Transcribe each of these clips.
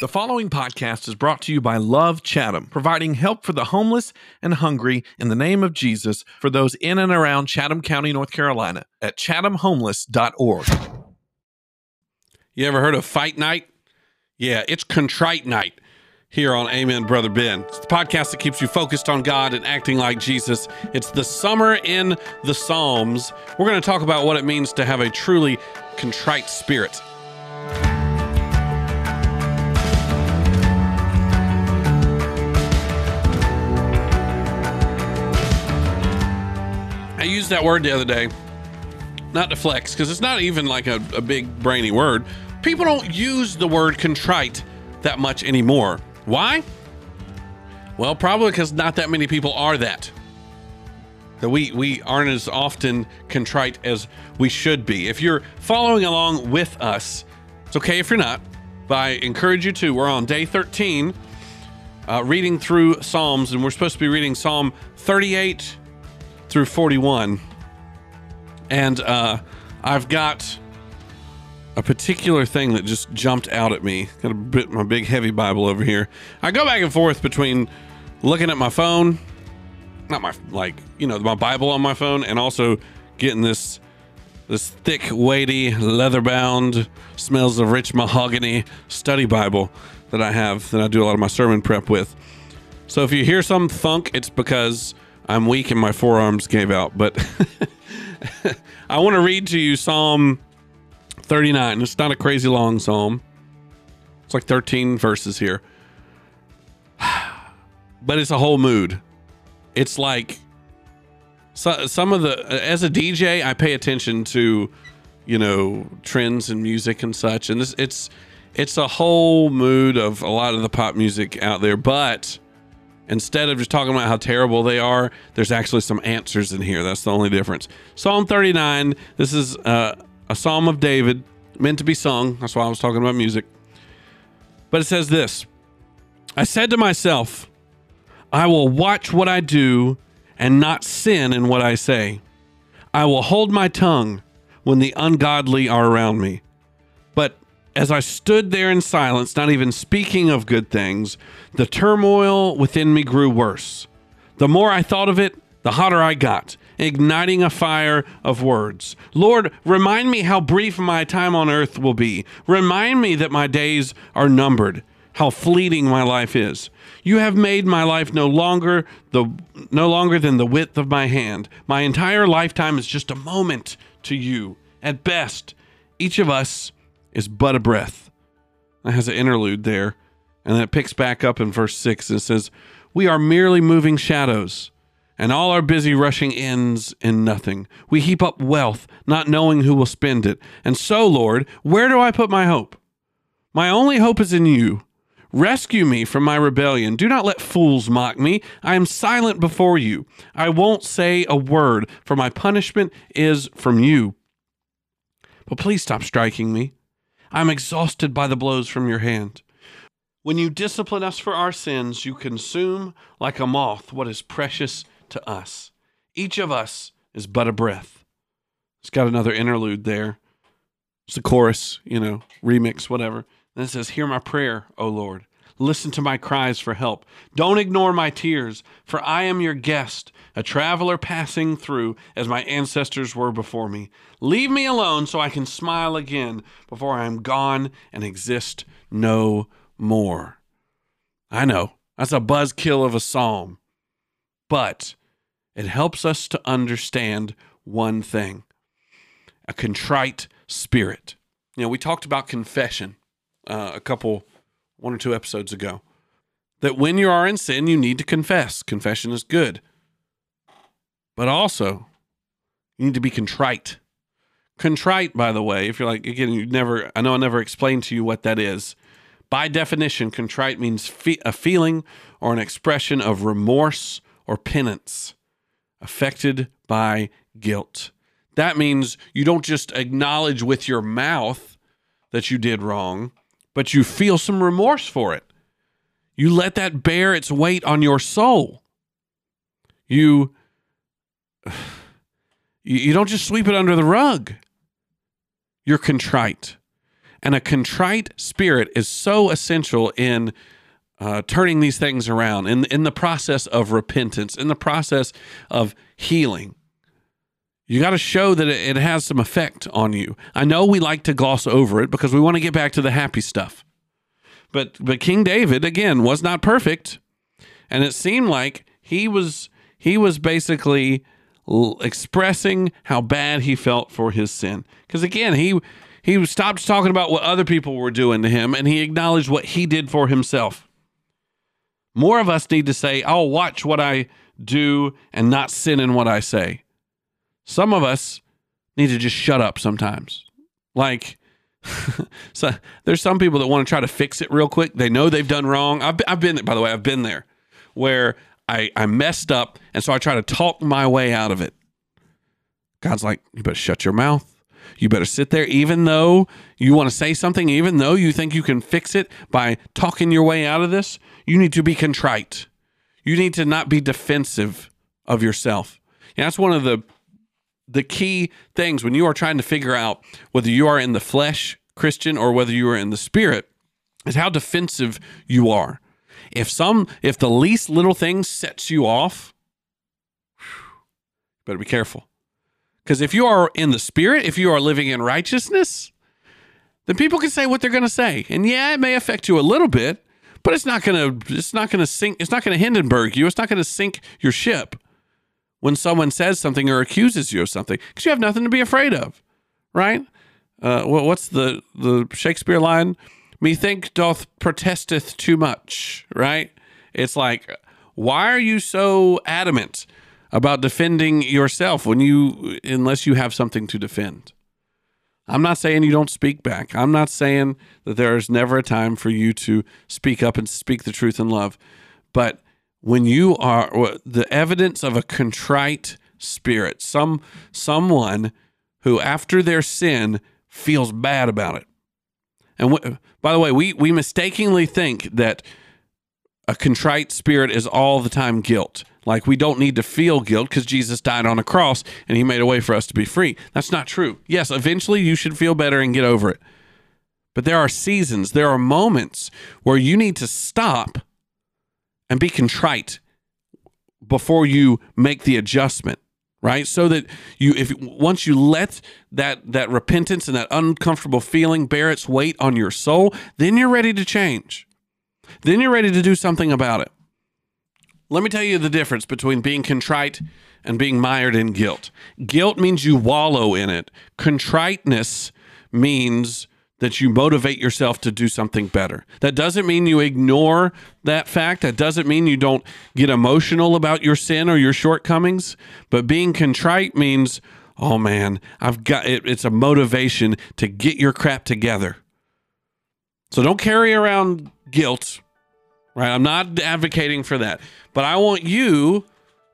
The following podcast is brought to you by Love Chatham, providing help for the homeless and hungry in the name of Jesus for those in and around Chatham County, North Carolina at chathamhomeless.org. You ever heard of Fight Night? Yeah, it's Contrite Night here on Amen, Brother Ben. It's the podcast that keeps you focused on God and acting like Jesus. It's the summer in the Psalms. We're going to talk about what it means to have a truly contrite spirit. I used that word the other day, not to flex, because it's not even like a, a big brainy word. People don't use the word contrite that much anymore. Why? Well, probably because not that many people are that. That we we aren't as often contrite as we should be. If you're following along with us, it's okay if you're not. But I encourage you to. We're on day 13, uh, reading through Psalms, and we're supposed to be reading Psalm 38 through 41. And uh, I've got a particular thing that just jumped out at me. Got a bit my big heavy Bible over here. I go back and forth between looking at my phone, not my like you know my Bible on my phone, and also getting this this thick, weighty, leather bound, smells of rich mahogany study Bible that I have that I do a lot of my sermon prep with. So if you hear some thunk, it's because I'm weak and my forearms gave out. But I want to read to you Psalm 39. It's not a crazy long psalm. It's like 13 verses here. But it's a whole mood. It's like so, some of the as a DJ, I pay attention to, you know, trends in music and such, and this it's it's a whole mood of a lot of the pop music out there. But instead of just talking about how terrible they are, there's actually some answers in here. That's the only difference. Psalm 39. This is uh, a psalm of David, meant to be sung. That's why I was talking about music. But it says this I said to myself, I will watch what I do and not sin in what I say. I will hold my tongue when the ungodly are around me. As I stood there in silence, not even speaking of good things, the turmoil within me grew worse. The more I thought of it, the hotter I got, igniting a fire of words. Lord, remind me how brief my time on earth will be. Remind me that my days are numbered, how fleeting my life is. You have made my life no longer the no longer than the width of my hand. My entire lifetime is just a moment to you. At best, each of us is but a breath. That has an interlude there. And then it picks back up in verse 6 and says, We are merely moving shadows, and all our busy rushing ends in nothing. We heap up wealth, not knowing who will spend it. And so, Lord, where do I put my hope? My only hope is in you. Rescue me from my rebellion. Do not let fools mock me. I am silent before you. I won't say a word, for my punishment is from you. But please stop striking me. I'm exhausted by the blows from your hand. When you discipline us for our sins, you consume like a moth what is precious to us. Each of us is but a breath. It's got another interlude there. It's the chorus, you know, remix, whatever. Then it says, Hear my prayer, O Lord. Listen to my cries for help. Don't ignore my tears, for I am your guest, a traveler passing through as my ancestors were before me. Leave me alone so I can smile again before I am gone and exist no more. I know, that's a buzzkill of a psalm, but it helps us to understand one thing a contrite spirit. You know, we talked about confession uh, a couple, one or two episodes ago, that when you are in sin, you need to confess. Confession is good. But also, you need to be contrite. Contrite, by the way, if you're like, again, you never, I know I never explained to you what that is. By definition, contrite means fe- a feeling or an expression of remorse or penance affected by guilt. That means you don't just acknowledge with your mouth that you did wrong, but you feel some remorse for it. You let that bear its weight on your soul. You you don't just sweep it under the rug. You're contrite. And a contrite spirit is so essential in uh, turning these things around, in, in the process of repentance, in the process of healing. You got to show that it, has some effect on you. I know we like to gloss over it because we want to get back to the happy stuff. But but King David again was not perfect, and it seemed like he was he was basically expressing how bad he felt for his sin. Because again, he he stopped talking about what other people were doing to him, and he acknowledged what he did for himself. More of us need to say, "I'll watch what I do and not sin in what I say." Some of us need to just shut up sometimes. Like, so there's some people that want to try to fix it real quick. They know they've done wrong. I've, I've been, by the way, I've been there where I, I messed up. And so I try to talk my way out of it. God's like, you better shut your mouth. You better sit there, even though you want to say something, even though you think you can fix it by talking your way out of this. You need to be contrite. You need to not be defensive of yourself. That's one of the the key things when you are trying to figure out whether you are in the flesh Christian or whether you are in the spirit is how defensive you are. If some if the least little thing sets you off, better be careful. Because if you are in the spirit, if you are living in righteousness, then people can say what they're going to say. And yeah, it may affect you a little bit, but it's not going to it's not going to sink it's not going to Hindenburg you. It's not going to sink your ship when someone says something or accuses you of something because you have nothing to be afraid of, right? Uh, what's the the Shakespeare line? Methink doth protesteth too much, right? It's like, why are you so adamant about defending yourself when you, unless you have something to defend? I'm not saying you don't speak back. I'm not saying that there is never a time for you to speak up and speak the truth in love. But when you are the evidence of a contrite spirit, some someone who after their sin feels bad about it. And w- by the way, we we mistakenly think that a contrite spirit is all the time guilt. Like we don't need to feel guilt because Jesus died on a cross and he made a way for us to be free. That's not true. Yes, eventually you should feel better and get over it. But there are seasons, there are moments where you need to stop and be contrite before you make the adjustment right? So that you if once you let that that repentance and that uncomfortable feeling bear its weight on your soul then you're ready to change. Then you're ready to do something about it. Let me tell you the difference between being contrite and being mired in guilt. Guilt means you wallow in it. Contriteness means that you motivate yourself to do something better. That doesn't mean you ignore that fact. That doesn't mean you don't get emotional about your sin or your shortcomings. But being contrite means, oh man, I've got it, it's a motivation to get your crap together. So don't carry around guilt, right? I'm not advocating for that. But I want you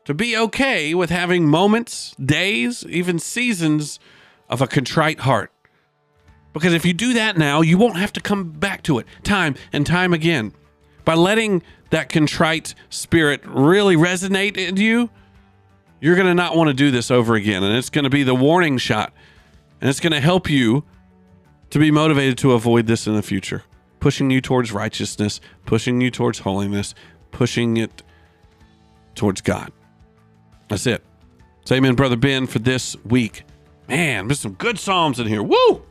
to be okay with having moments, days, even seasons of a contrite heart. Because if you do that now, you won't have to come back to it time and time again. By letting that contrite spirit really resonate in you, you're going to not want to do this over again. And it's going to be the warning shot. And it's going to help you to be motivated to avoid this in the future, pushing you towards righteousness, pushing you towards holiness, pushing it towards God. That's it. Say amen, Brother Ben, for this week. Man, there's some good Psalms in here. Woo!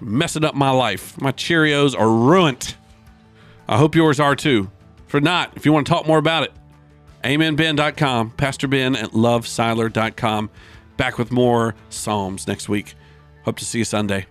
Messing up my life. My Cheerios are ruined. I hope yours are too. For not, if you want to talk more about it, amenben.com, Pastor Ben at lovesiler.com. Back with more Psalms next week. Hope to see you Sunday.